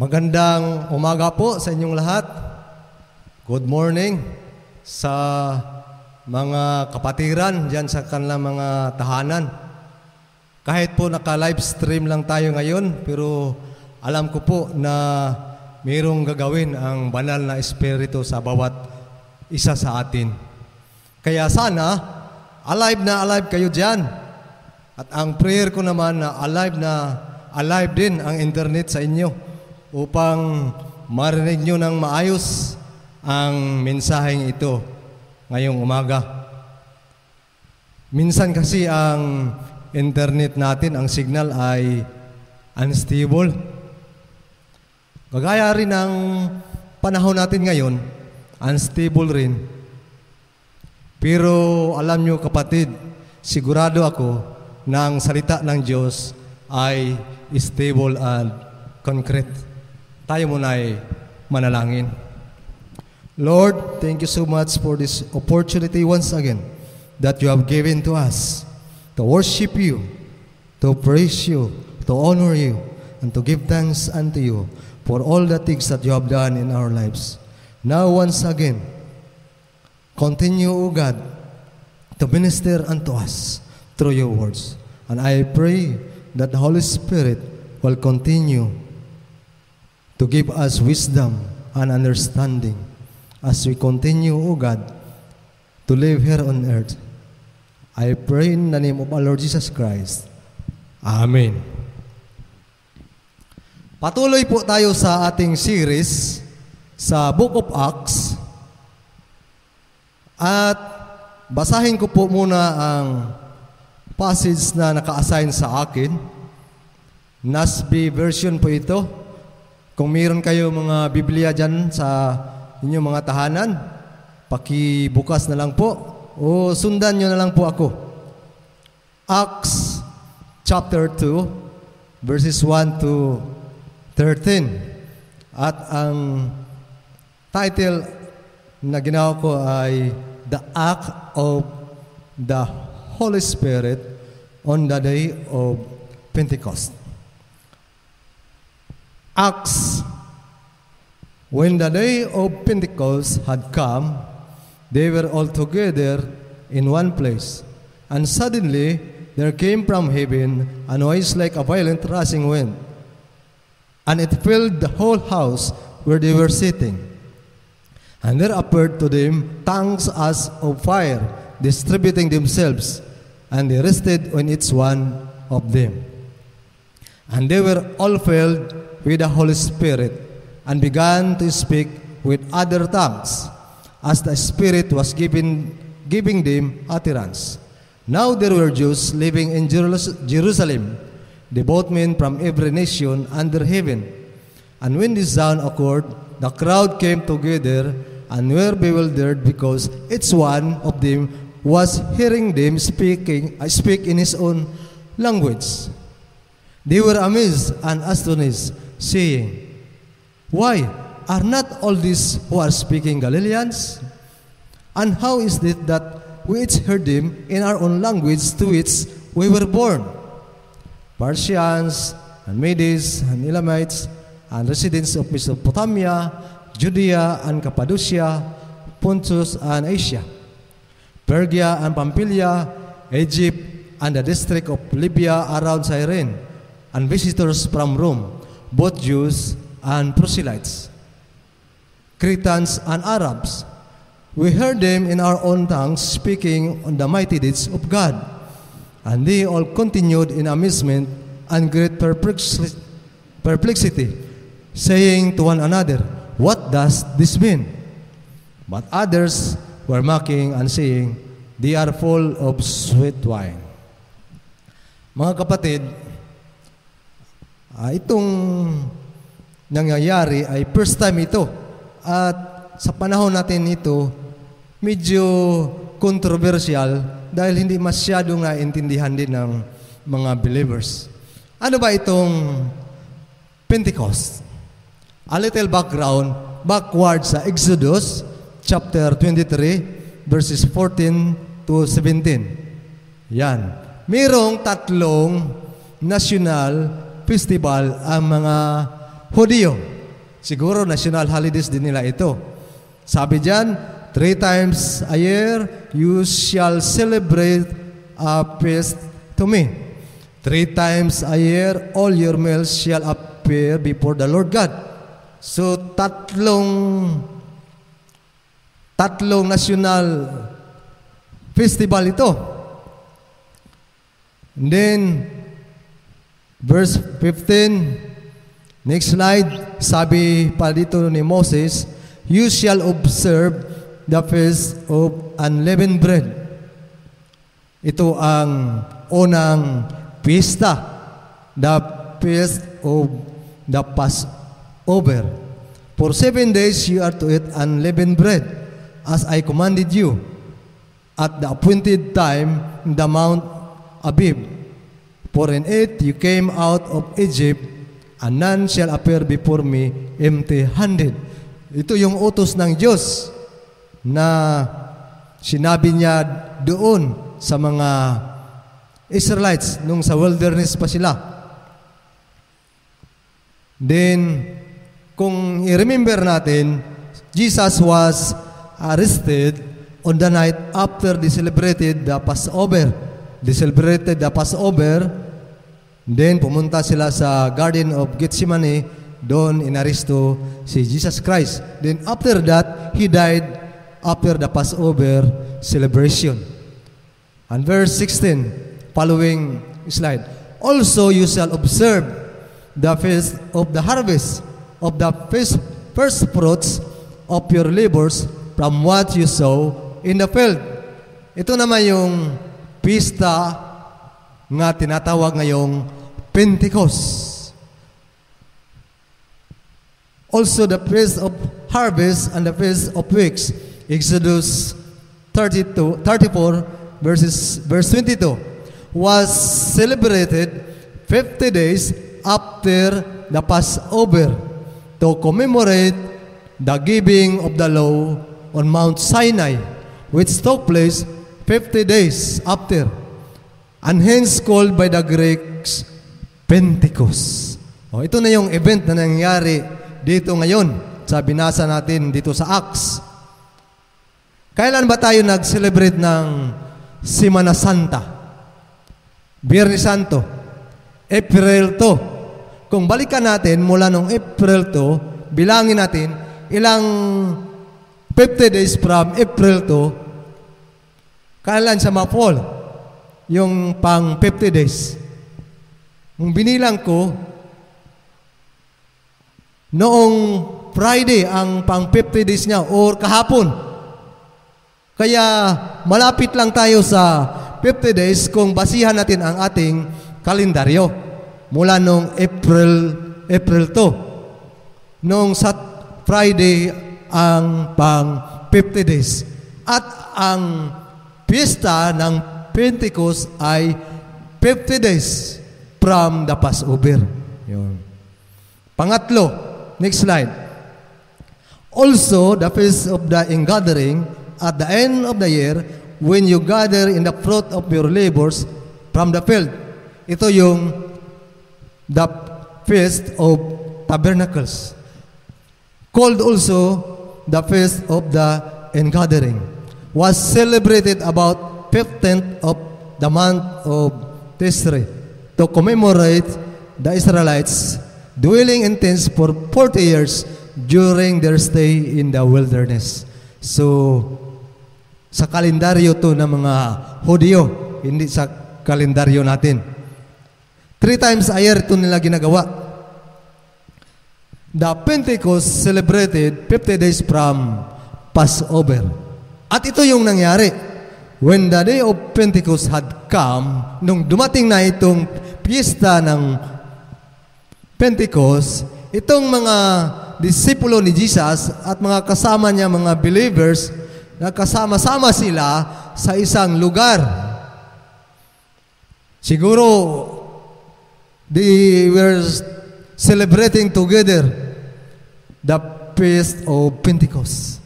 Magandang umaga po sa inyong lahat. Good morning sa mga kapatiran diyan sa kanilang mga tahanan. Kahit po naka-live stream lang tayo ngayon, pero alam ko po na mayroong gagawin ang banal na espiritu sa bawat isa sa atin. Kaya sana, alive na alive kayo diyan. At ang prayer ko naman na alive na alive din ang internet sa inyo upang marinig nyo ng maayos ang mensaheng ito ngayong umaga. Minsan kasi ang internet natin, ang signal ay unstable. Gagaya rin ng panahon natin ngayon, unstable rin. Pero alam nyo kapatid, sigurado ako na ang salita ng Diyos ay stable and concrete. Tayo muna ay manalangin. Lord, thank you so much for this opportunity once again that you have given to us to worship you, to praise you, to honor you, and to give thanks unto you for all the things that you have done in our lives. Now, once again, continue, O God, to minister unto us through your words. And I pray that the Holy Spirit will continue to give us wisdom and understanding as we continue, O God, to live here on earth. I pray in the name of our Lord Jesus Christ. Amen. Patuloy po tayo sa ating series sa Book of Acts. At basahin ko po muna ang passage na naka-assign sa akin. NASB version po ito. Kung mayroon kayo mga Biblia dyan sa inyong mga tahanan, pakibukas na lang po o sundan nyo na lang po ako. Acts chapter 2, verses 1 to 13. At ang title na ginawa ko ay The Act of the Holy Spirit on the Day of Pentecost. Acts, when the day of Pentecost had come, they were all together in one place. And suddenly there came from heaven a noise like a violent rushing wind, and it filled the whole house where they were sitting. And there appeared to them tongues as of fire, distributing themselves, and they rested on each one of them. And they were all filled with the Holy Spirit and began to speak with other tongues as the Spirit was giving, giving them utterance. Now there were Jews living in Jerusalem, devout men from every nation under heaven. And when this sound occurred, the crowd came together and were bewildered because each one of them was hearing them speaking, uh, speak in his own language. They were amazed and astonished saying, Why, are not all these who are speaking Galileans? And how is it that we each heard them in our own language to which we were born? Parthians, and Medes, and Elamites, and residents of Mesopotamia, Judea and Cappadocia, Pontus and Asia, Pergia and Pamphylia, Egypt, and the district of Libya around Cyrene, and visitors from Rome, both Jews and proselytes, Cretans and Arabs. We heard them in our own tongues speaking on the mighty deeds of God. And they all continued in amazement and great perplexity, saying to one another, What does this mean? But others were mocking and saying, They are full of sweet wine. Mga kapatid, Uh, itong nangyayari ay first time ito. At sa panahon natin ito, medyo controversial dahil hindi masyado naintindihan din ng mga believers. Ano ba itong Pentecost? A little background, backward sa Exodus chapter 23 verses 14 to 17. Yan. Merong tatlong national festival ang mga Hudyo. Siguro national holidays din nila ito. Sabi diyan, three times a year you shall celebrate a feast to me. Three times a year all your males shall appear before the Lord God. So tatlong tatlong national festival ito. And then verse 15 next slide sabi pa dito ni Moses you shall observe the feast of unleavened bread. Ito ang unang pista, the feast of the Passover. For seven days you are to eat unleavened bread, as I commanded you, at the appointed time in the Mount Abib. For in it you came out of Egypt, and none shall appear before me empty-handed. Ito yung utos ng Diyos na sinabi niya doon sa mga Israelites nung sa wilderness pa sila. Then, kung i-remember natin, Jesus was arrested on the night after they celebrated the Passover. They celebrated the Passover, then pumunta sila sa Garden of Gethsemane doon inaresto si Jesus Christ. Then after that, He died after the Passover celebration. And verse 16, following slide. Also you shall observe the feast of the harvest of the first, first fruits of your labors from what you sow in the field. Ito naman yung pista nga tinatawag ngayong Pentecost. Also the feast of harvest and the feast of weeks. Exodus 32, 34 verses, verse 22 was celebrated 50 days after the Passover to commemorate the giving of the law on Mount Sinai, which took place 50 days after, and hence called by the Greeks Pentecost. Oh, ito na yung event na nangyari dito ngayon sa binasa natin dito sa Acts. Kailan ba tayo nag-celebrate ng Semana Santa? Biyernes Santo. April 2. Kung balikan natin mula nung April 2, bilangin natin ilang 50 days from April 2, kailan sa mapol? Yung pang 50 days. Kung binilang ko, Noong Friday ang pang 50 days niya or kahapon. Kaya malapit lang tayo sa 50 days kung basihan natin ang ating kalendaryo mula noong April April 2. Noong sa Friday ang pang 50 days. At ang pista ng Pentecost ay 50 days from the Passover. Yun. Pangatlo, Next slide. Also, the feast of the ingathering at the end of the year, when you gather in the fruit of your labors from the field. Ito yung the feast of tabernacles. Called also the feast of the ingathering. Was celebrated about 15th of the month of Tisri to commemorate the Israelites dwelling in tents for 40 years during their stay in the wilderness. So, sa kalendaryo to ng mga Hudyo, hindi sa kalendaryo natin. Three times a year ito nila ginagawa. The Pentecost celebrated 50 days from Passover. At ito yung nangyari. When the day of Pentecost had come, nung dumating na itong piyesta ng Pentecost, itong mga disipulo ni Jesus at mga kasama niya, mga believers, nagkasama-sama sila sa isang lugar. Siguro, they were celebrating together the feast of Pentecost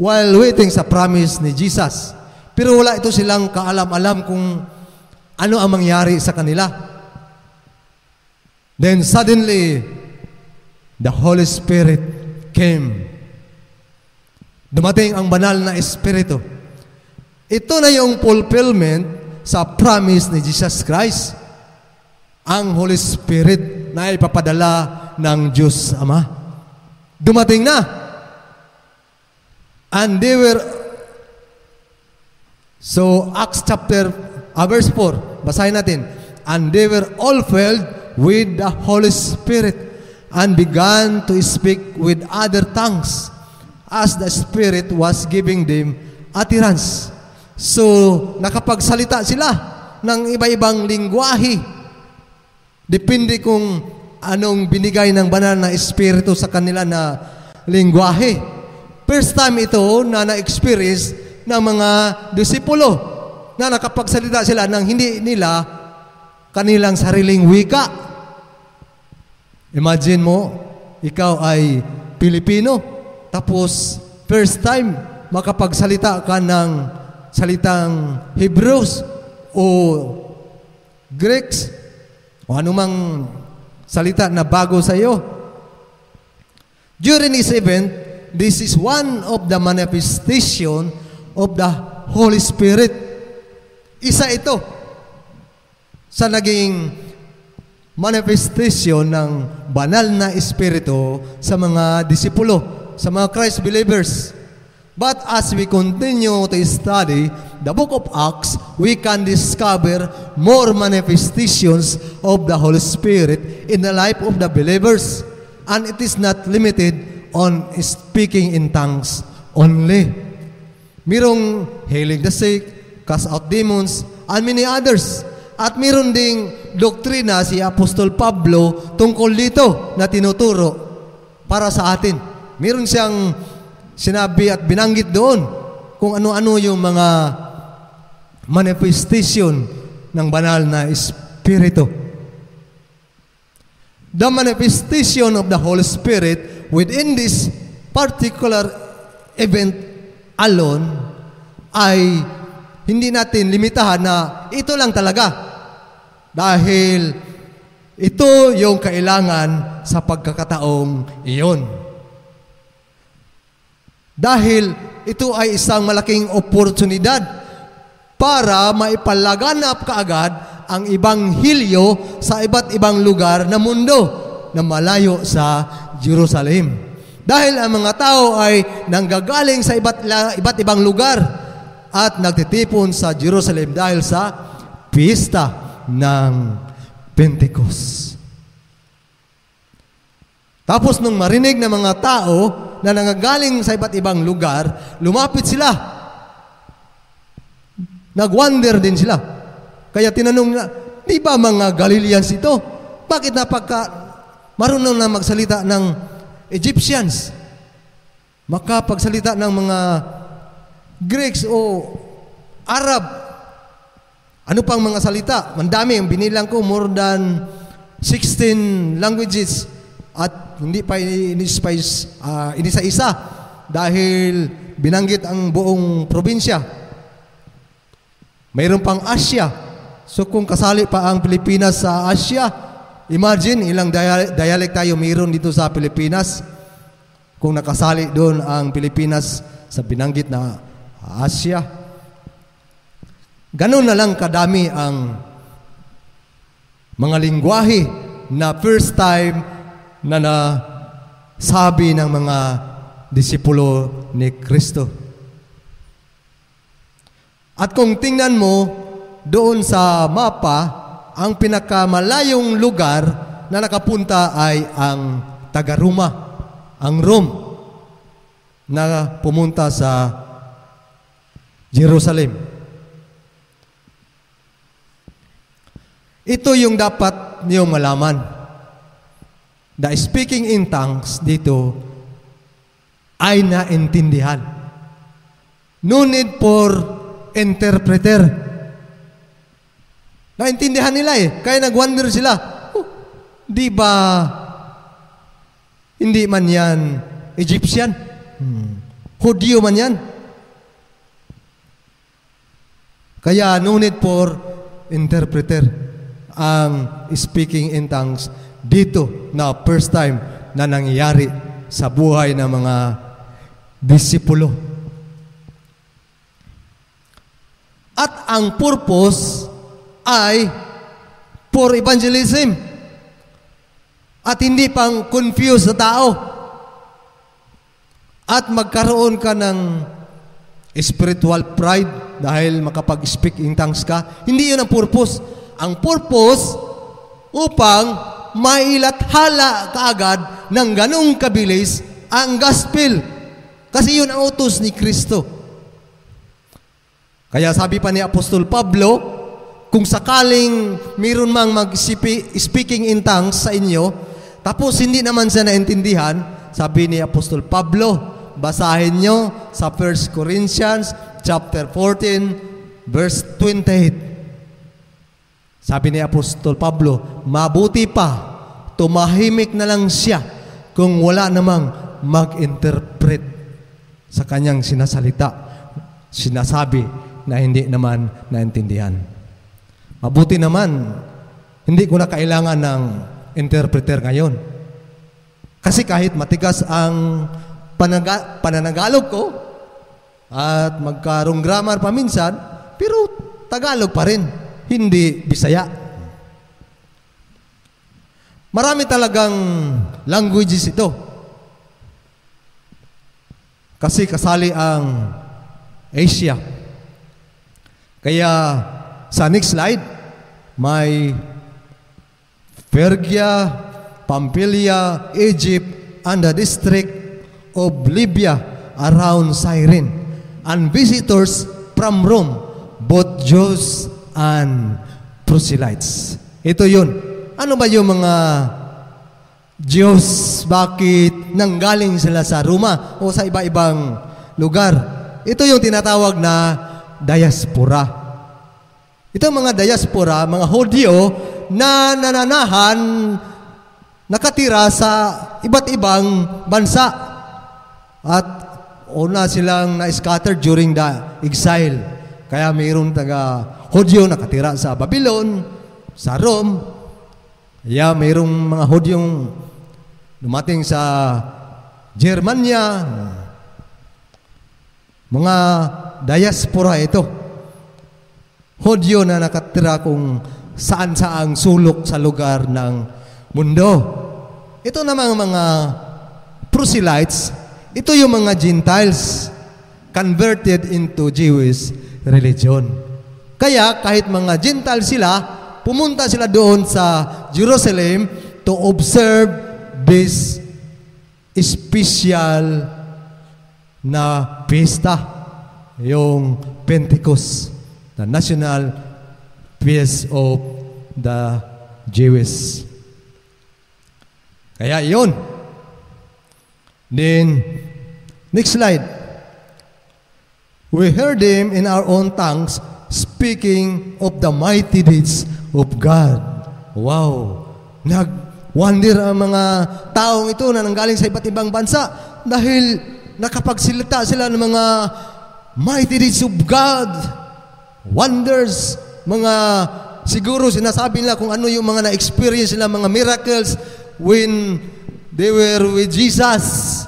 while waiting sa promise ni Jesus. Pero wala ito silang kaalam-alam kung ano ang mangyari sa kanila. Then suddenly, the Holy Spirit came. Dumating ang banal na Espiritu. Ito na yung fulfillment sa promise ni Jesus Christ. Ang Holy Spirit na ipapadala ng Diyos Ama. Dumating na. And they were So Acts chapter uh, verse 4, basahin natin. And they were all filled with the Holy Spirit and began to speak with other tongues as the Spirit was giving them utterance. So, nakapagsalita sila ng iba-ibang lingwahe. Depende kung anong binigay ng banal na Espiritu sa kanila na lingwahe. First time ito na na-experience ng mga disipulo na nakapagsalita sila ng hindi nila kanilang sariling wika. Imagine mo, ikaw ay Pilipino, tapos first time makapagsalita ka ng salitang Hebrews o Greeks o anumang salita na bago sa iyo. During this event, this is one of the manifestation of the Holy Spirit. Isa ito sa naging manifestation ng banal na Espiritu sa mga disipulo, sa mga Christ believers. But as we continue to study the book of Acts, we can discover more manifestations of the Holy Spirit in the life of the believers. And it is not limited on speaking in tongues only. Mirong healing the sick, cast out demons, and many others. At meron ding doktrina si Apostol Pablo tungkol dito na tinuturo para sa atin. Meron siyang sinabi at binanggit doon kung ano-ano yung mga manifestation ng banal na Espiritu. The manifestation of the Holy Spirit within this particular event alone ay hindi natin limitahan na ito lang talaga. Dahil ito yung kailangan sa pagkakataong iyon. Dahil ito ay isang malaking oportunidad para maipalaganap kaagad ang Ibanghilyo sa iba't ibang lugar na mundo na malayo sa Jerusalem. Dahil ang mga tao ay nanggagaling sa iba't, iba't ibang lugar at nagtitipon sa Jerusalem dahil sa pista ng Pentecost. Tapos nung marinig ng mga tao na nangagaling sa iba't ibang lugar, lumapit sila. Nagwonder din sila. Kaya tinanong na, di ba mga Galileans ito? Bakit napagka marunong na magsalita ng Egyptians? Makapagsalita ng mga Greeks o Arab. Ano pang mga salita? Mandami, ang binilang ko, more than 16 languages at hindi pa inispice, uh, inisa-isa dahil binanggit ang buong probinsya. Mayroon pang Asia. So kung kasali pa ang Pilipinas sa Asia, imagine ilang dialect tayo mayroon dito sa Pilipinas. Kung nakasali doon ang Pilipinas sa binanggit na Asia. Ganun na lang kadami ang mga lingwahe na first time na nasabi ng mga disipulo ni Kristo. At kung tingnan mo doon sa mapa, ang pinakamalayong lugar na nakapunta ay ang Tagaruma, ang Rome, na pumunta sa Jerusalem. Ito yung dapat niyong malaman. The speaking in tongues dito ay naintindihan. No need for interpreter. Naintindihan nila eh. Kaya nag-wonder sila. Oh, di ba hindi man yan Egyptian? Hmm. Hudyo man yan? Kaya no need for interpreter ang speaking in tongues dito na first time na nangyayari sa buhay ng mga disipulo. At ang purpose ay for evangelism. At hindi pang confuse sa tao. At magkaroon ka ng spiritual pride dahil makapag-speak in tongues ka. Hindi yun ang purpose. Ang purpose upang mailathala kaagad ng ganong kabilis ang gospel. Kasi yun ang utos ni Kristo. Kaya sabi pa ni Apostol Pablo, kung sakaling mayroon mang mag-speaking in tongues sa inyo, tapos hindi naman siya naintindihan, sabi ni Apostol Pablo, basahin nyo sa 1 Corinthians chapter 14, verse 28. Sabi ni Apostol Pablo, mabuti pa, tumahimik na lang siya kung wala namang mag-interpret sa kanyang sinasalita, sinasabi na hindi naman naintindihan. Mabuti naman, hindi ko na kailangan ng interpreter ngayon. Kasi kahit matigas ang panaga, pananagalog ko, at magkarong grammar pa minsan, pero Tagalog pa rin hindi Bisaya. Marami talagang languages ito. Kasi kasali ang Asia. Kaya sa next slide, may Pergia, Pamphylia, Egypt, and the district of Libya around Cyrene, and visitors from Rome, both Jews and proselytes. Ito yun. Ano ba yung mga Diyos, bakit nanggaling sila sa Roma o sa iba-ibang lugar? Ito yung tinatawag na diaspora. Ito mga diaspora, mga Hodyo na nananahan, nakatira sa iba't ibang bansa. At una silang na-scatter during the exile. Kaya mayroon taga Hudyo nakatira sa Babylon, sa Rome. Yeah, mayroong mga Hudyong dumating sa Germania. Mga diaspora ito. Hudyo na nakatira kung saan saang sulok sa lugar ng mundo. Ito namang mga proselytes, ito yung mga Gentiles converted into Jewish religion. Kaya kahit mga Gentile sila, pumunta sila doon sa Jerusalem to observe this special na pista, yung Pentecost, the national feast of the Jews. Kaya yun. Then, next slide. We heard them in our own tongues speaking of the mighty deeds of God. Wow! Nag-wonder ang mga taong ito na nanggaling sa iba't ibang bansa dahil nakapagsilita sila ng mga mighty deeds of God, wonders, mga siguro sinasabi nila kung ano yung mga na-experience nila, mga miracles when they were with Jesus.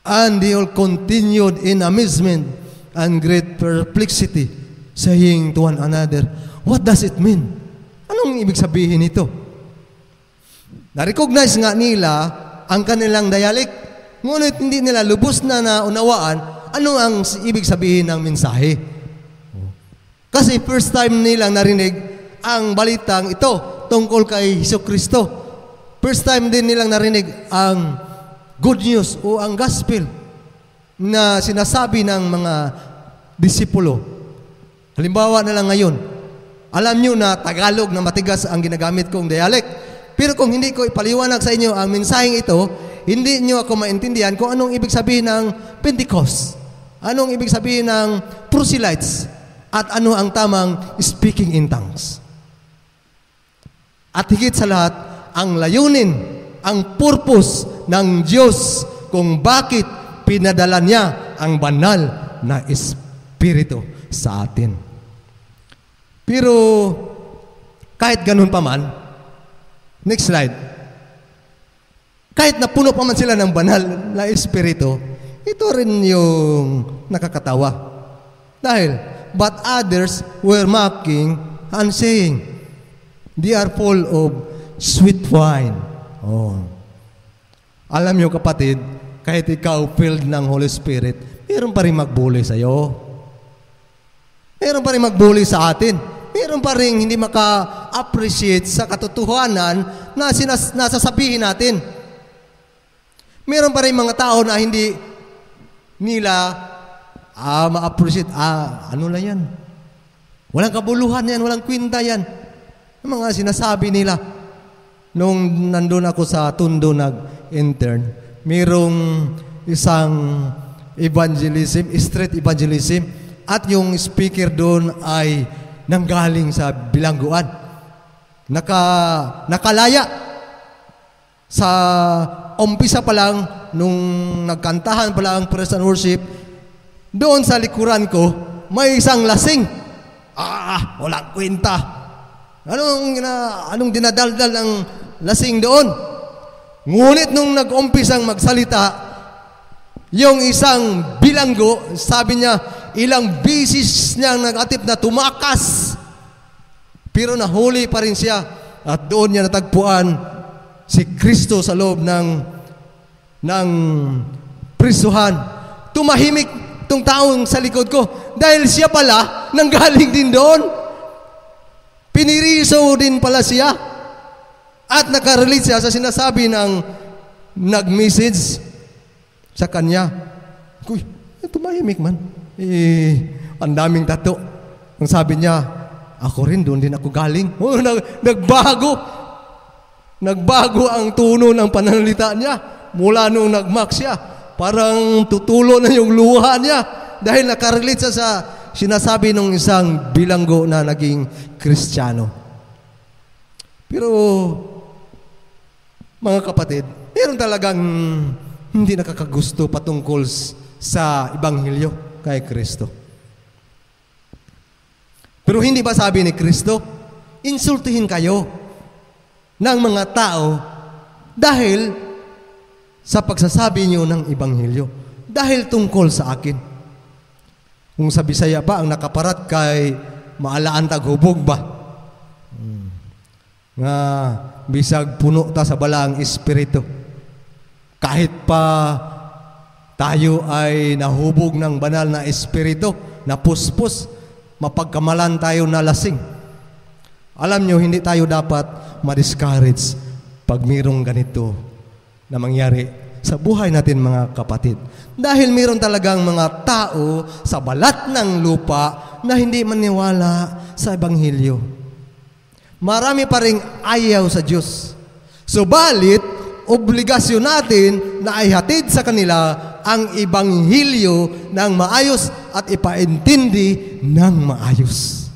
And they all continued in amazement and great perplexity, saying to one another, What does it mean? Anong ibig sabihin ito? Na-recognize nga nila ang kanilang dialect, ngunit hindi nila lubos na naunawaan ano ang ibig sabihin ng mensahe. Kasi first time nilang narinig ang balitang ito tungkol kay Hesus Kristo. First time din nilang narinig ang good news o ang gospel na sinasabi ng mga disipulo. Halimbawa na lang ngayon, alam nyo na Tagalog na matigas ang ginagamit kong dialect. Pero kung hindi ko ipaliwanag sa inyo ang mensaheng ito, hindi nyo ako maintindihan kung anong ibig sabihin ng Pentecost, anong ibig sabihin ng proselytes, at ano ang tamang speaking in tongues. At higit sa lahat, ang layunin, ang purpose ng Diyos kung bakit pinadala niya ang banal na Espiritu sa atin. Pero kahit ganun pa man, Next slide. Kahit na puno pa man sila ng banal na espiritu, ito rin yung nakakatawa. Dahil, but others were mocking and saying, they are full of sweet wine. Oh. Alam niyo kapatid, kahit ikaw filled ng Holy Spirit, meron pa rin magbuli sa'yo. Meron pa rin magbuli sa atin. Meron pa rin hindi maka-appreciate sa katotohanan na sinas- nasasabihin natin. Meron pa rin mga tao na hindi nila ah, ma-appreciate. Ah, ano lang yan? Walang kabuluhan yan, walang kwinta yan. Yung mga sinasabi nila. Nung nandun ako sa Tundo nag-intern, mayroong isang evangelism, street evangelism, at yung speaker doon ay nanggaling sa bilangguan. Naka, nakalaya sa umpisa pa lang, nung nagkantahan pa lang ang praise and worship, doon sa likuran ko, may isang lasing. Ah, walang kwenta. Anong, na, anong dinadaldal ng lasing doon? Ngunit nung nag-umpisang magsalita, yung isang bilanggo, sabi niya, ilang bisis niyang nag-atip na tumakas. Pero nahuli pa rin siya at doon niya natagpuan si Kristo sa loob ng ng prisuhan. Tumahimik tong taong sa likod ko dahil siya pala nanggaling din doon. Piniriso din pala siya at nakarelate siya sa sinasabi ng nag-message sa kanya. Kuy, tumahimik man. Eh, ang daming tato. Ang sabi niya, ako rin, doon din ako galing. Oh, nag, nagbago. Nagbago ang tono ng pananalita niya. Mula nung nag-max siya, parang tutulo na yung luha niya. Dahil nakarelate siya sa sinasabi ng isang bilanggo na naging kristyano. Pero, mga kapatid, meron talagang hindi nakakagusto patungkol sa Ibanghilyo kay Kristo. Pero hindi ba sabi ni Kristo, insultihin kayo ng mga tao dahil sa pagsasabi niyo ng Ibanghilyo. Dahil tungkol sa akin. Kung sa Bisaya pa, ang nakaparat kay maalaan taghubog ba? Hmm. Nga, bisag puno ta sa balaang espiritu. Kahit pa tayo ay nahubog ng banal na espiritu, na puspos, mapagkamalan tayo na lasing. Alam nyo, hindi tayo dapat ma-discourage pag mayroong ganito na mangyari sa buhay natin mga kapatid. Dahil mayroon talagang mga tao sa balat ng lupa na hindi maniwala sa Ebanghelyo. Marami pa rin ayaw sa Diyos. Subalit, obligasyon natin na ihatid sa kanila ang Ebanghelyo ng maayos at ipaintindi ng maayos.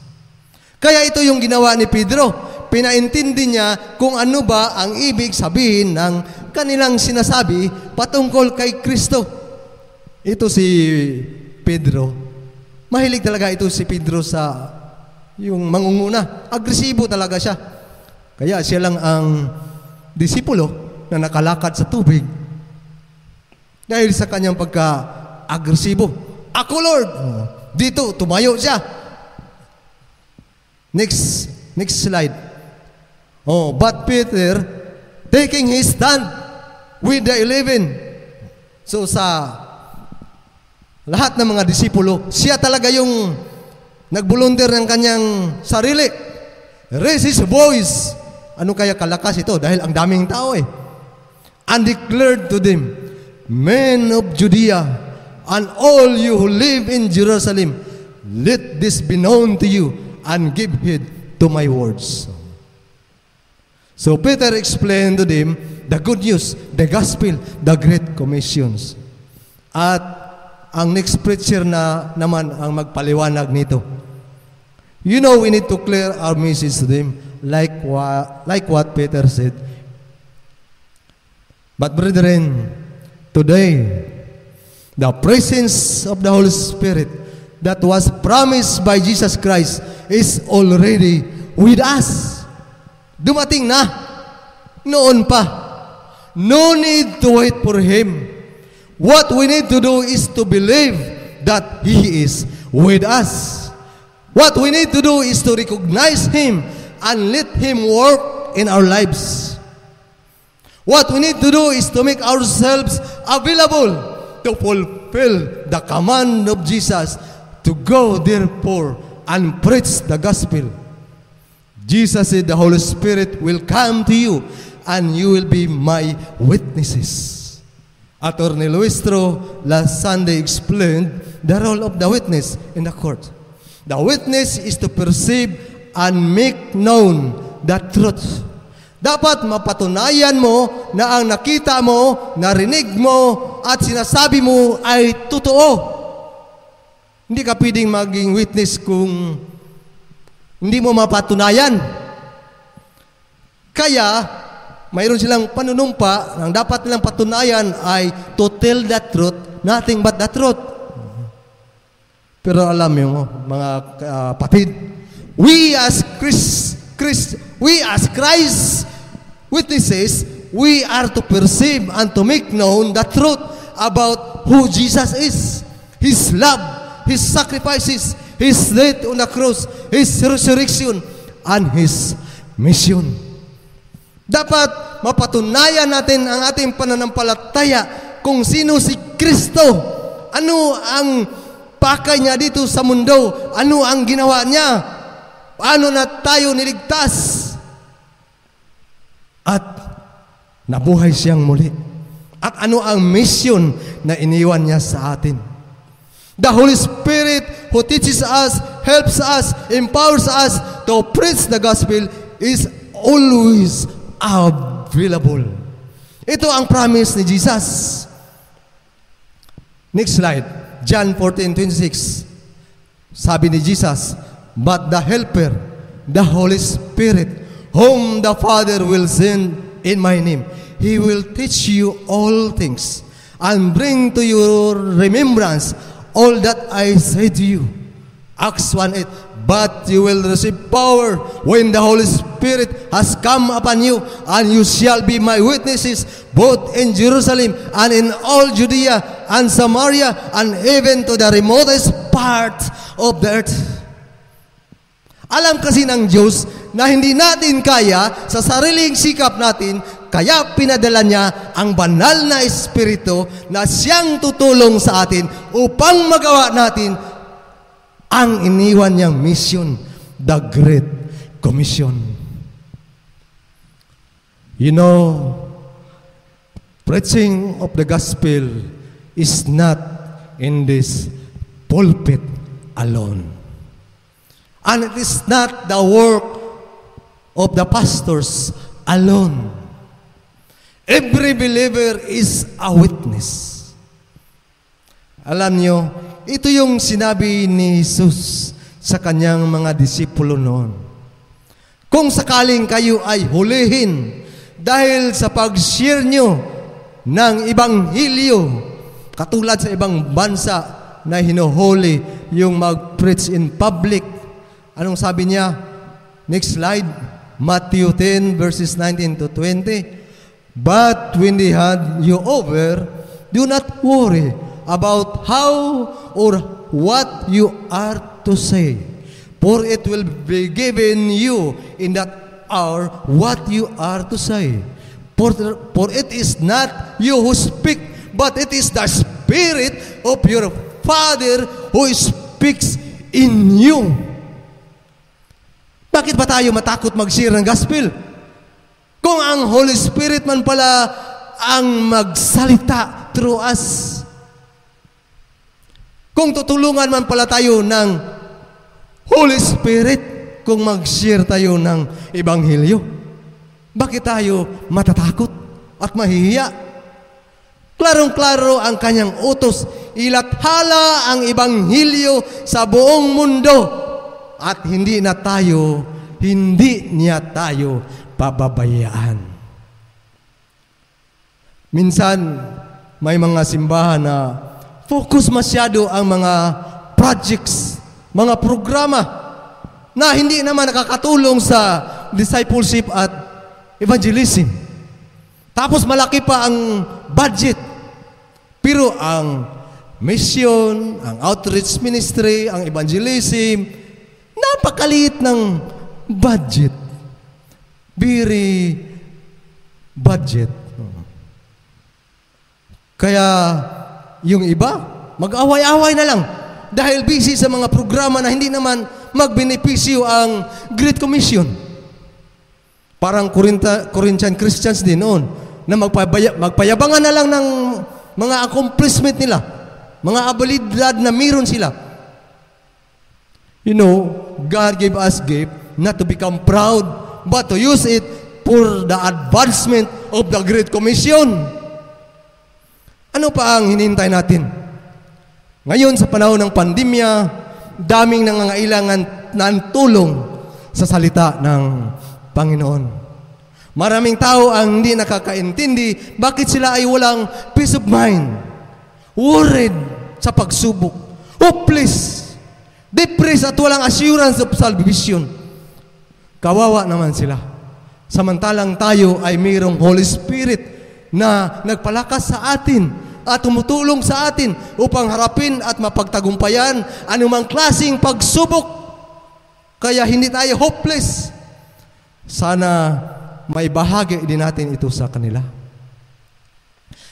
Kaya ito yung ginawa ni Pedro. Pinaintindi niya kung ano ba ang ibig sabihin ng kanilang sinasabi patungkol kay Kristo. Ito si Pedro. Mahilig talaga ito si Pedro sa yung mangunguna. Agresibo talaga siya. Kaya siya lang ang disipulo na nakalakad sa tubig. Dahil sa kanyang pagka-agresibo. Ako, Lord! Dito, tumayo siya. Next, next slide. Oh, but Peter, taking his stand with the eleven. So sa lahat ng mga disipulo, siya talaga yung nagbulunter ng kanyang sarili. Raise his voice. Ano kaya kalakas ito? Dahil ang daming tao eh. And declared to them, Men of Judea, and all you who live in Jerusalem, let this be known to you, and give heed to my words. So Peter explained to them the good news, the gospel, the great commissions. At ang next preacher na naman ang magpaliwanag nito. You know, we need to clear our message to them like what, like what Peter said. But brethren, today, the presence of the Holy Spirit that was promised by Jesus Christ is already with us. Dumating na. Noon pa. No need to wait for Him. What we need to do is to believe that He is with us. What we need to do is to recognize Him and let Him work in our lives. What we need to do is to make ourselves available to fulfill the command of Jesus to go therefore and preach the gospel. Jesus said the Holy Spirit will come to you and you will be my witnesses. Attorney Luistro last Sunday explained the role of the witness in the court. The witness is to perceive and make known the truth. Dapat mapatunayan mo na ang nakita mo, narinig mo, at sinasabi mo ay totoo. Hindi ka pwedeng maging witness kung hindi mo mapatunayan. Kaya, mayroon silang panunumpa, ang dapat nilang patunayan ay to tell the truth, nothing but the truth. Pero alam mo, mga kapatid, we as Chris, Chris, we as Christ witnesses, we are to perceive and to make known the truth about who Jesus is. His love, His sacrifices, His death on the cross, His resurrection, and His mission. Dapat mapatunayan natin ang ating pananampalataya kung sino si Kristo. Ano ang pakay niya dito sa mundo? Ano ang ginawa niya? Paano na tayo niligtas? At nabuhay siyang muli. At ano ang mission na iniwan niya sa atin? The Holy Spirit who teaches us, helps us, empowers us to preach the gospel is always available. Ito ang promise ni Jesus. Next slide. John 14:26. Sabi ni Jesus, But the Helper, the Holy Spirit, whom the Father will send in my name. He will teach you all things and bring to your remembrance all that I say to you. Acts 1.8 But you will receive power when the Holy Spirit has come upon you, and you shall be my witnesses both in Jerusalem and in all Judea and Samaria and even to the remotest part of the earth. Alam kasi ng Diyos na hindi natin kaya sa sariling sikap natin, kaya pinadala niya ang banal na Espiritu na siyang tutulong sa atin upang magawa natin ang iniwan niyang mission, the Great Commission. You know, preaching of the gospel is not in this pulpit alone. And it is not the work of the pastors alone. Every believer is a witness. Alam nyo, ito yung sinabi ni Jesus sa kanyang mga disipulo noon. Kung sakaling kayo ay hulihin dahil sa pag-share nyo ng Ibanghilyo, katulad sa ibang bansa na hinuhuli yung mag-preach in public, Anong sabi niya? Next slide. Matthew 10 verses 19 to 20. But when they had you over, do not worry about how or what you are to say. For it will be given you in that hour what you are to say. For, for it is not you who speak, but it is the Spirit of your Father who speaks in you. Bakit ba tayo matakot mag-share ng gospel? Kung ang Holy Spirit man pala ang magsalita through us. Kung tutulungan man pala tayo ng Holy Spirit kung mag-share tayo ng Ebanghelyo. Bakit tayo matatakot at mahihiya? Klarong-klaro ang kanyang utos. Ilathala ang Ebanghelyo sa buong mundo at hindi na tayo, hindi niya tayo pababayaan. Minsan, may mga simbahan na focus masyado ang mga projects, mga programa na hindi naman nakakatulong sa discipleship at evangelism. Tapos malaki pa ang budget. Pero ang mission, ang outreach ministry, ang evangelism, napakaliit ng budget. Very budget. Kaya yung iba, mag-away-away na lang dahil busy sa mga programa na hindi naman magbenepisyo ang Great Commission. Parang Corinta, Corinthian Christians din noon na magpabaya, magpayabangan na lang ng mga accomplishment nila, mga abilidad na meron sila. You know, God gave us gift not to become proud, but to use it for the advancement of the Great Commission. Ano pa ang hinintay natin? Ngayon sa panahon ng pandemya, daming nangangailangan ng tulong sa salita ng Panginoon. Maraming tao ang hindi nakakaintindi bakit sila ay walang peace of mind. Worried sa pagsubok. Hopeless. Depressed at walang assurance of salvation. Kawawa naman sila. Samantalang tayo ay mayroong Holy Spirit na nagpalakas sa atin at tumutulong sa atin upang harapin at mapagtagumpayan anumang klasing pagsubok. Kaya hindi tayo hopeless. Sana may bahagi din natin ito sa kanila.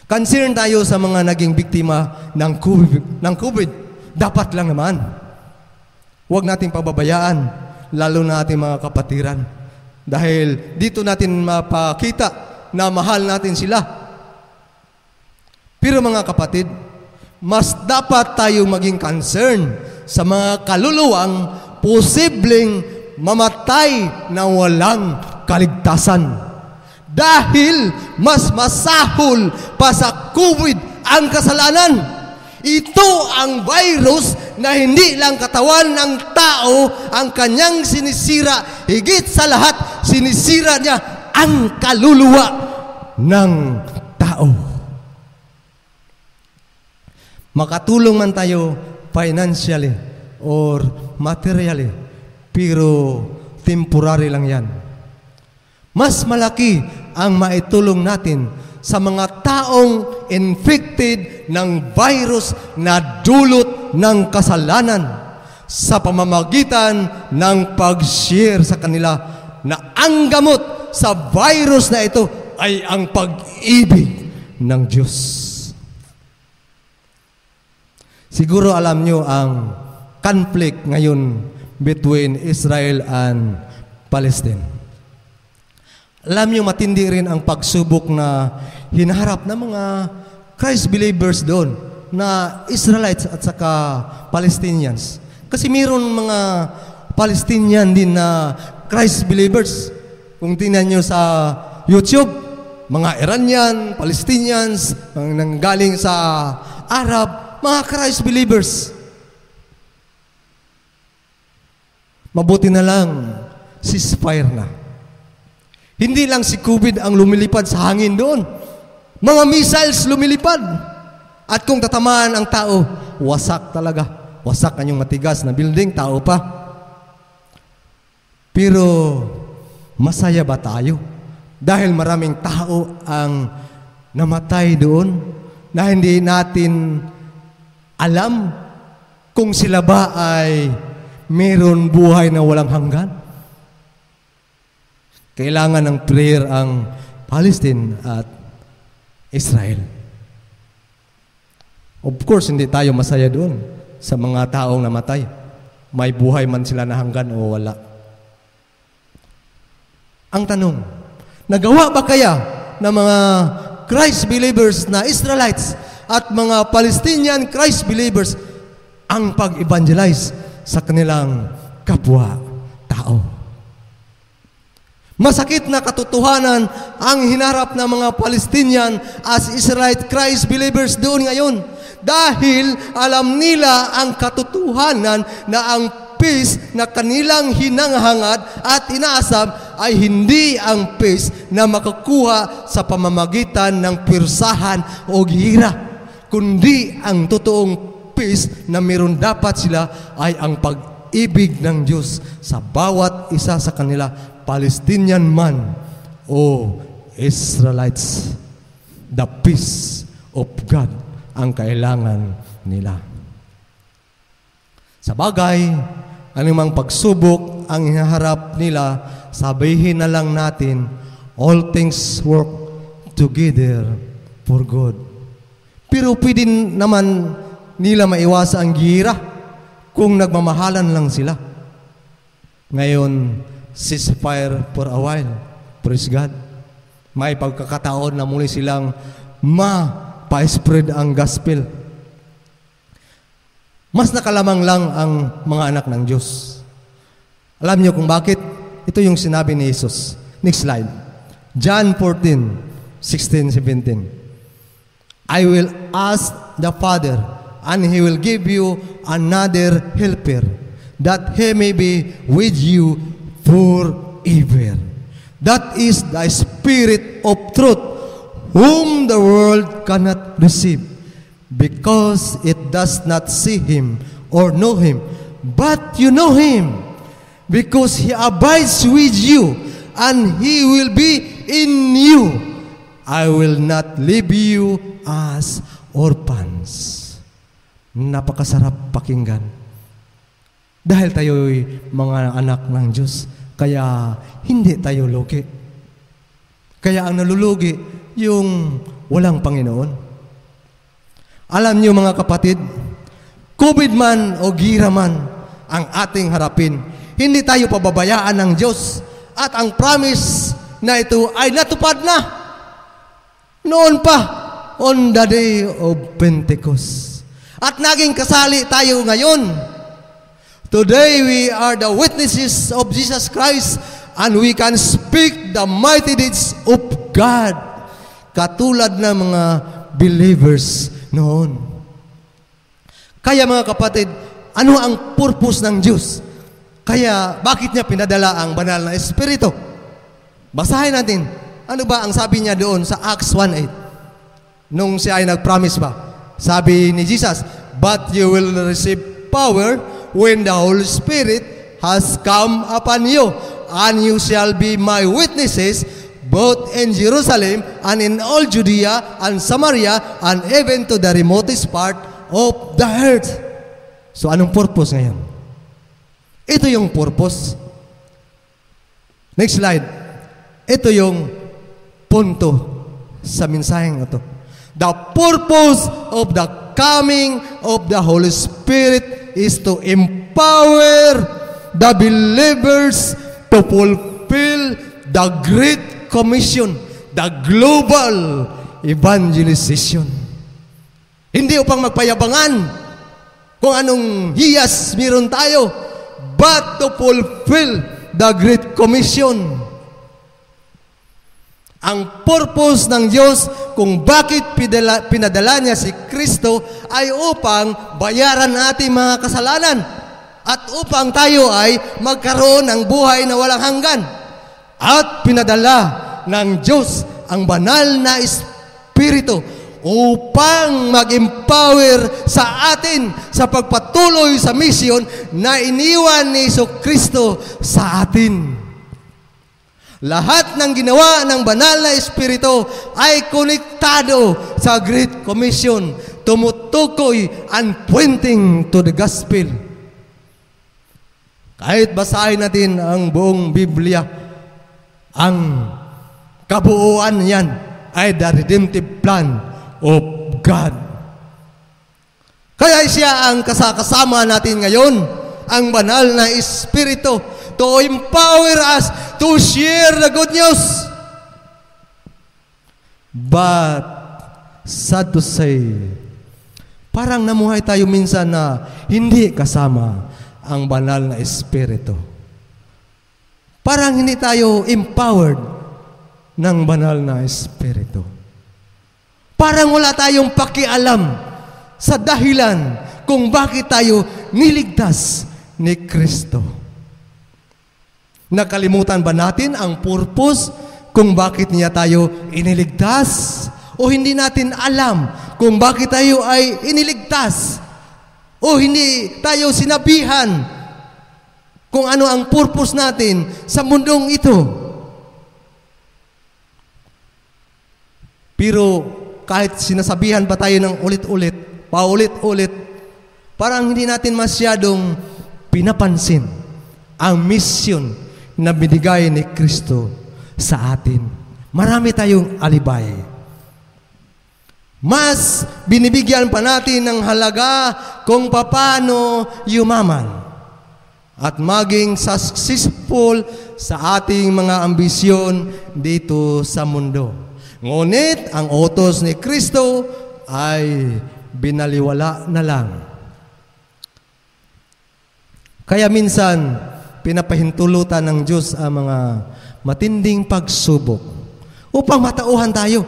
Concern tayo sa mga naging biktima ng COVID. Ng COVID. Dapat lang naman. Huwag nating pababayaan, lalo na ating mga kapatiran. Dahil dito natin mapakita na mahal natin sila. Pero mga kapatid, mas dapat tayong maging concern sa mga kaluluwang posibleng mamatay na walang kaligtasan. Dahil mas masahol pa sa COVID ang kasalanan. Ito ang virus na hindi lang katawan ng tao ang kanyang sinisira. Higit sa lahat, sinisira niya ang kaluluwa ng tao. Makatulong man tayo financially or materially, pero temporary lang yan. Mas malaki ang maitulong natin sa mga taong infected ng virus na dulot ng kasalanan sa pamamagitan ng pag-share sa kanila na ang gamot sa virus na ito ay ang pag-ibig ng Diyos. Siguro alam nyo ang conflict ngayon between Israel and Palestine. Alam niyo, matindi rin ang pagsubok na hinaharap ng mga Christ believers doon na Israelites at saka Palestinians. Kasi mayroon mga Palestinian din na Christ believers. Kung tingnan niyo sa YouTube, mga Iranian, Palestinians, mga nanggaling sa Arab, mga Christ believers. Mabuti na lang, ceasefire na. Hindi lang si COVID ang lumilipad sa hangin doon. Mga missiles lumilipad. At kung tatamaan ang tao, wasak talaga. Wasak kanyang matigas na building, tao pa. Pero masaya ba tayo? Dahil maraming tao ang namatay doon na hindi natin alam kung sila ba ay meron buhay na walang hanggan. Kailangan ng prayer ang Palestine at Israel. Of course, hindi tayo masaya doon sa mga taong namatay. May buhay man sila na hanggan o wala. Ang tanong, nagawa ba kaya ng mga Christ believers na Israelites at mga Palestinian Christ believers ang pag-evangelize sa kanilang kapwa? Masakit na katotohanan ang hinarap ng mga Palestinian as Israelite Christ believers doon ngayon. Dahil alam nila ang katotohanan na ang peace na kanilang hinanghangad at inaasam ay hindi ang peace na makakuha sa pamamagitan ng pirsahan o gira, kundi ang totoong peace na meron dapat sila ay ang pag-ibig ng Diyos sa bawat isa sa kanila Palestinian man o Israelites the peace of God ang kailangan nila. Sa bagay, anumang pagsubok ang hinaharap nila, sabihin na lang natin, all things work together for good. Pero pwede naman nila maiwasan ang gira kung nagmamahalan lang sila. Ngayon, ceasefire for a while. Praise God. May pagkakataon na muli silang ma-spread ang gospel. Mas nakalamang lang ang mga anak ng Diyos. Alam niyo kung bakit? Ito yung sinabi ni Jesus. Next slide. John 14, 16, 17. I will ask the Father, and He will give you another helper, that He may be with you forever. That is the Spirit of truth, whom the world cannot receive, because it does not see Him or know Him. But you know Him, because He abides with you, and He will be in you. I will not leave you as orphans. Napakasarap pakinggan. Dahil tayo'y mga anak ng Diyos, kaya hindi tayo lugi. Kaya ang nalulugi, yung walang Panginoon. Alam niyo mga kapatid, COVID man o gira man ang ating harapin, hindi tayo pababayaan ng Diyos at ang promise na ito ay natupad na. Noon pa, on the day of Pentecost. At naging kasali tayo ngayon. Today we are the witnesses of Jesus Christ and we can speak the mighty deeds of God. Katulad ng mga believers noon. Kaya mga kapatid, ano ang purpose ng Diyos? Kaya bakit niya pinadala ang banal na Espiritu? Basahin natin. Ano ba ang sabi niya doon sa Acts 1.8? Nung siya ay nag-promise pa. Sabi ni Jesus, But you will receive power when the Holy Spirit has come upon you, and you shall be my witnesses both in Jerusalem and in all Judea and Samaria and even to the remotest part of the earth. So anong purpose ngayon? Ito yung purpose. Next slide. Ito yung punto sa mensaheng ito. The purpose of the coming of the Holy Spirit is to empower the believers to fulfill the Great Commission, the global evangelization. Hindi upang magpayabangan kung anong hiyas meron tayo, but to fulfill the Great Commission. Ang purpose ng Diyos kung bakit pinadala, pinadala niya si Kristo ay upang bayaran ating mga kasalanan at upang tayo ay magkaroon ng buhay na walang hanggan. At pinadala ng Diyos ang banal na Espiritu upang mag-empower sa atin sa pagpatuloy sa misyon na iniwan ni Iso Kristo sa atin. Lahat ng ginawa ng banal na Espiritu ay konektado sa Great Commission, tumutukoy and pointing to the gospel. Kahit basahin natin ang buong Biblia, ang kabuuan niyan ay the redemptive plan of God. Kaya siya ang kasakasama natin ngayon, ang banal na Espiritu to empower us to share the good news. But, sad to say, parang namuhay tayo minsan na hindi kasama ang banal na Espiritu. Parang hindi tayo empowered ng banal na Espiritu. Parang wala tayong pakialam sa dahilan kung bakit tayo niligtas ni Kristo. Nakalimutan ba natin ang purpose kung bakit niya tayo iniligtas? O hindi natin alam kung bakit tayo ay iniligtas? O hindi tayo sinabihan kung ano ang purpose natin sa mundong ito? Pero kahit sinasabihan pa tayo ng ulit-ulit, paulit-ulit, parang hindi natin masyadong pinapansin ang mission na binigay ni Kristo sa atin. Marami tayong alibay. Mas binibigyan pa natin ng halaga kung paano yumaman at maging successful sa ating mga ambisyon dito sa mundo. Ngunit ang utos ni Kristo ay binaliwala na lang. Kaya minsan, pinapahintulutan ng Diyos ang mga matinding pagsubok upang matauhan tayo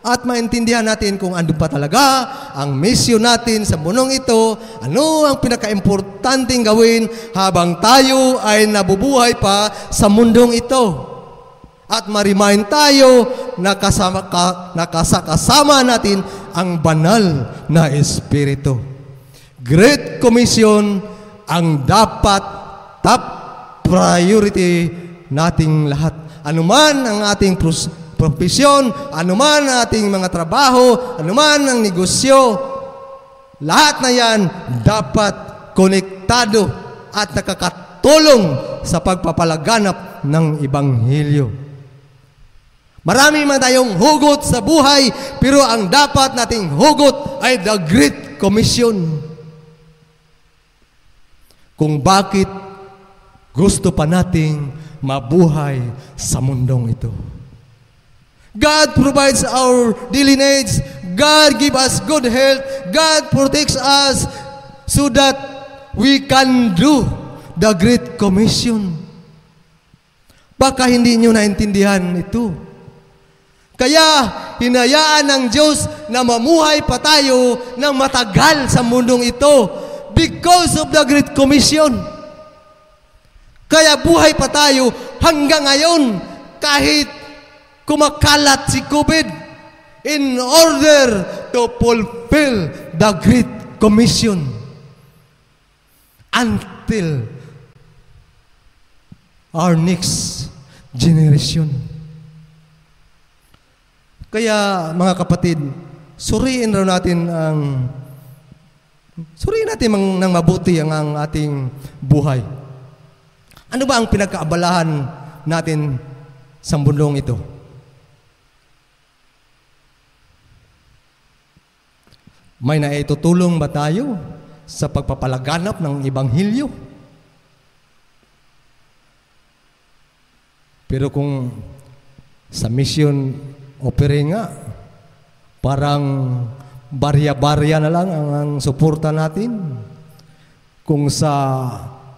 at maintindihan natin kung ano pa talaga ang mission natin sa munong ito, ano ang pinaka-importanting gawin habang tayo ay nabubuhay pa sa mundong ito. At ma-remind tayo na kasama, ka, na kasama natin ang banal na Espiritu. Great Commission ang dapat top priority nating lahat. Anuman ang ating profesyon, anuman ang ating mga trabaho, anuman ang negosyo, lahat na yan dapat konektado at nakakatulong sa pagpapalaganap ng Ibanghilyo. Marami man tayong hugot sa buhay, pero ang dapat nating hugot ay the Great Commission. Kung bakit gusto pa nating mabuhay sa mundong ito. God provides our daily needs. God give us good health. God protects us so that we can do the Great Commission. Baka hindi nyo naintindihan ito. Kaya hinayaan ng Diyos na mamuhay pa tayo ng matagal sa mundong ito because of the Great Commission. Kaya buhay pa tayo hanggang ngayon kahit kumakalat si COVID in order to fulfill the Great Commission until our next generation. Kaya mga kapatid, suriin raw natin ang suriin natin ng mabuti ang, ang ating buhay. Ano ba ang pinagkaabalahan natin sa mundong ito? May naitutulong ba tayo sa pagpapalaganap ng Ibanghilyo? Pero kung sa mission opere nga. Parang barya-barya na lang ang, ang suporta natin. Kung sa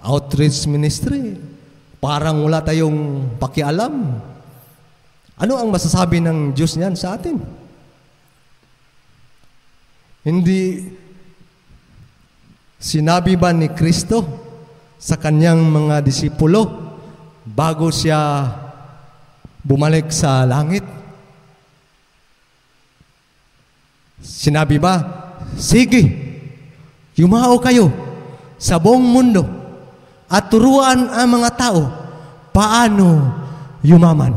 outreach ministry, parang wala tayong pakialam. Ano ang masasabi ng Diyos niyan sa atin? Hindi sinabi ba ni Kristo sa kanyang mga disipulo bago siya bumalik sa langit? Sinabi ba, sige, yumao kayo sa buong mundo at turuan ang mga tao paano yumaman.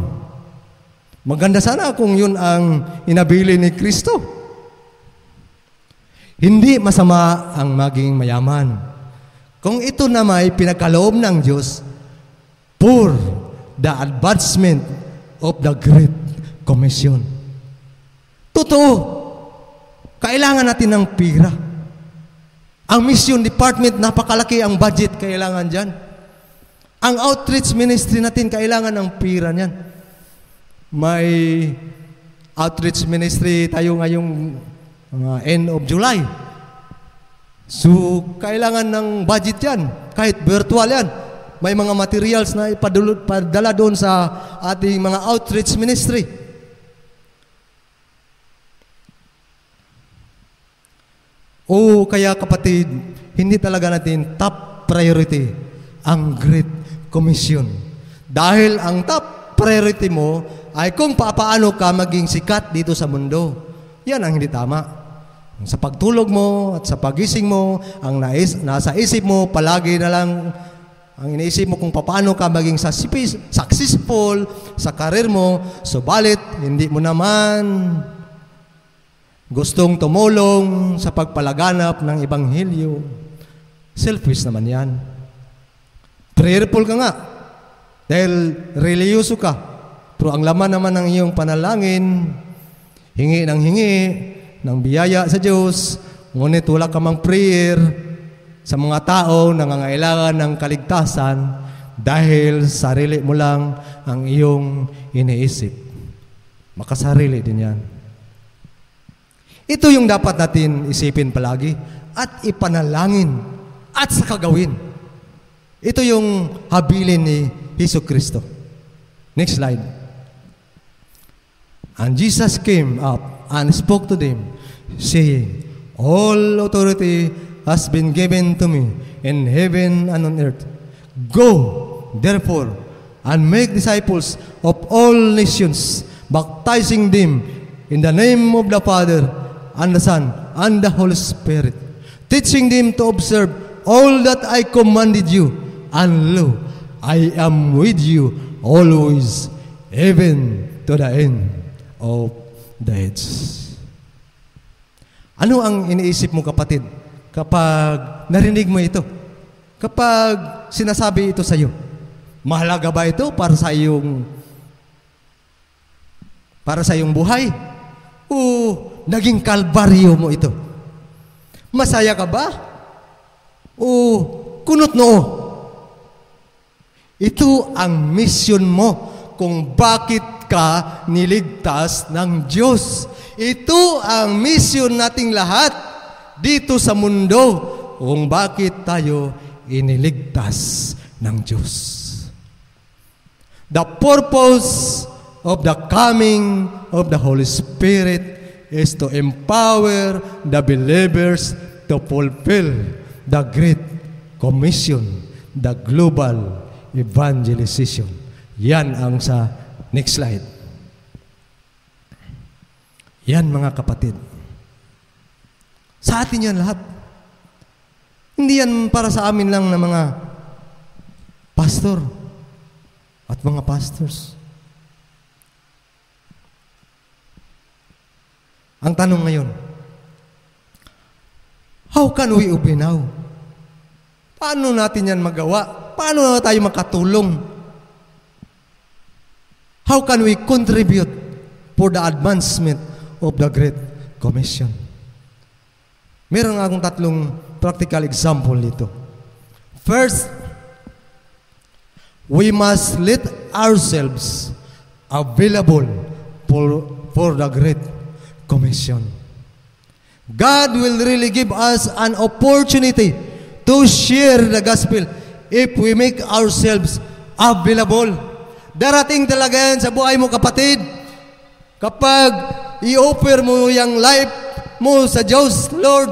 Maganda sana kung yun ang inabili ni Kristo. Hindi masama ang maging mayaman. Kung ito na may pinagkaloob ng Diyos for the advancement of the Great Commission. Totoo, kailangan natin ng pira. Ang mission department, napakalaki ang budget kailangan dyan. Ang outreach ministry natin, kailangan ng pira niyan. May outreach ministry tayo ngayong uh, end of July. So, kailangan ng budget yan. Kahit virtual yan. May mga materials na ipadala doon sa ating mga outreach ministry. O kaya kapatid, hindi talaga natin top priority ang Great Commission. Dahil ang top priority mo ay kung paano ka maging sikat dito sa mundo. Yan ang hindi tama. Sa pagtulog mo at sa pagising mo, ang nais, nasa isip mo, palagi na lang ang iniisip mo kung paano ka maging successful sa karir mo, subalit hindi mo naman gustong tumulong sa pagpalaganap ng Ebanghelyo. Selfish naman yan. Prayerful ka nga. Dahil reliyoso ka. Pero ang laman naman ng iyong panalangin, hingi ng hingi, ng biyaya sa Diyos, ngunit wala ka mang prayer sa mga tao na nangangailangan ng kaligtasan dahil sarili mo lang ang iyong iniisip. Makasarili din yan. Ito yung dapat natin isipin palagi at ipanalangin at sa kagawin. Ito yung habilin ni Hesus Kristo. Next slide. And Jesus came up and spoke to them, saying, All authority has been given to me in heaven and on earth. Go, therefore, and make disciples of all nations, baptizing them in the name of the Father, and the Son, and the Holy Spirit, teaching them to observe all that I commanded you, and lo, I am with you always, even to the end of the age. Ano ang iniisip mo kapatid kapag narinig mo ito? Kapag sinasabi ito sa iyo? Mahalaga ba ito para sa iyong para sa iyong buhay? O naging kalbaryo mo ito? Masaya ka ba? O kunot noo? Ito ang mission mo kung bakit ka niligtas ng Diyos. Ito ang mission nating lahat dito sa mundo kung bakit tayo iniligtas ng Diyos. The purpose of the coming of the Holy Spirit is to empower the believers to fulfill the Great Commission, the global evangelization. Yan ang sa next slide. Yan mga kapatid. Sa atin yan lahat. Hindi yan para sa amin lang na mga pastor at mga pastors. Ang tanong ngayon, how can we obey now? Paano natin yan magawa? Paano na tayo makatulong? How can we contribute for the advancement of the Great Commission? Meron akong tatlong practical example dito. First, we must let ourselves available for, for the Great. God will really give us an opportunity to share the gospel if we make ourselves available. Darating talaga yan sa buhay mo kapatid. Kapag i-offer mo yung life mo sa Diyos, Lord,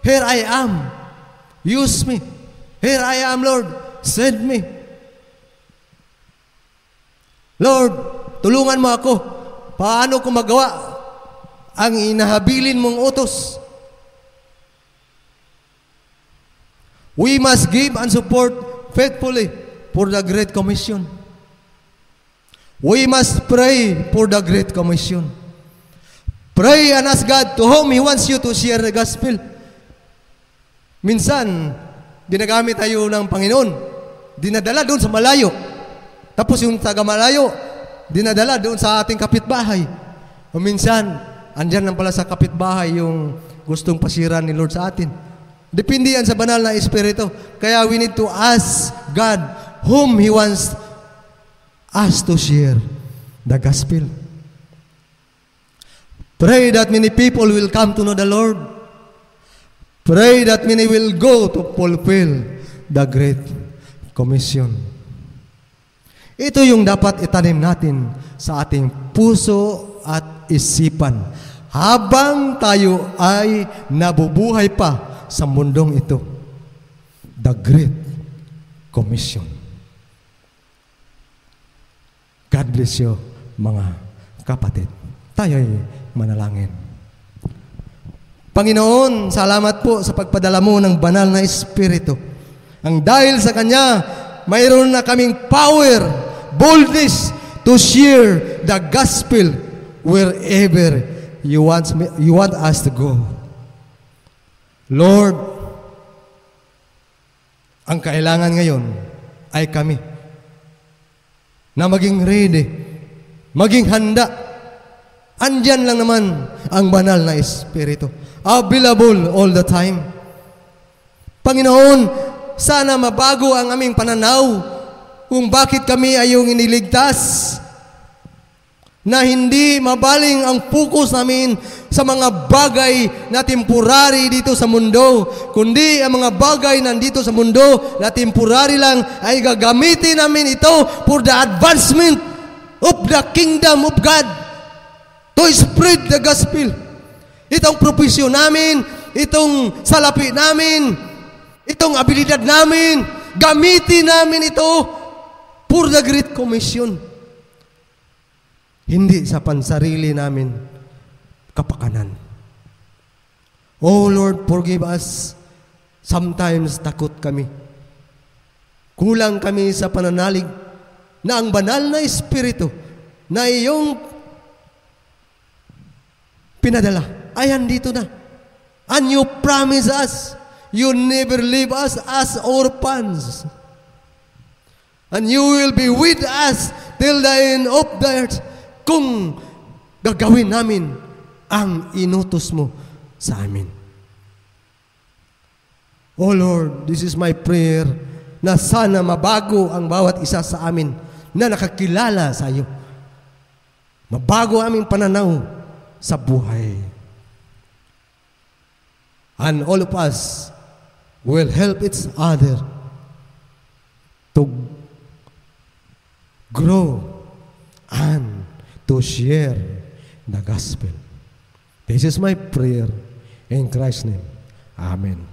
here I am. Use me. Here I am, Lord. Send me. Lord, tulungan mo ako. Paano ko magawa ang inahabilin mong utos? We must give and support faithfully for the Great Commission. We must pray for the Great Commission. Pray and ask God to whom He wants you to share the gospel. Minsan, dinagamit tayo ng Panginoon. Dinadala doon sa malayo. Tapos yung taga malayo, dinadala doon sa ating kapitbahay. O minsan, andyan lang pala sa kapitbahay yung gustong pasiran ni Lord sa atin. Depende yan sa banal na Espiritu. Kaya we need to ask God whom He wants us to share the gospel. Pray that many people will come to know the Lord. Pray that many will go to fulfill the Great Commission. Ito yung dapat itanim natin sa ating puso at isipan habang tayo ay nabubuhay pa sa mundong ito. The Great Commission. God bless you, mga kapatid. Tayo'y manalangin. Panginoon, salamat po sa pagpadala mo ng banal na Espiritu. Ang dahil sa Kanya, mayroon na kaming power, boldness to share the gospel wherever you want, me, you want us to go. Lord, ang kailangan ngayon ay kami na maging ready, maging handa. Andyan lang naman ang banal na Espiritu. Available all the time. Panginoon, sana mabago ang aming pananaw kung bakit kami ay yung iniligtas na hindi mabaling ang focus namin sa mga bagay na temporary dito sa mundo, kundi ang mga bagay nandito sa mundo na temporary lang ay gagamitin namin ito for the advancement of the kingdom of God to spread the gospel. Itong profesyon namin, itong salapi namin, itong abilidad namin, gamitin namin ito for the Great Commission. Hindi sa pansarili namin kapakanan. Oh Lord, forgive us. Sometimes takot kami. Kulang kami sa pananalig na ang banal na Espiritu na iyong pinadala ay andito na. And you promise us, you never leave us as orphans. And you will be with us till the end of the earth kung gagawin namin ang inutos mo sa amin. Oh Lord, this is my prayer na sana mabago ang bawat isa sa amin na nakakilala sa iyo. Mabago aming pananaw sa buhay. And all of us will help each other to grow and to share the gospel. This is my prayer in Christ's name. Amen.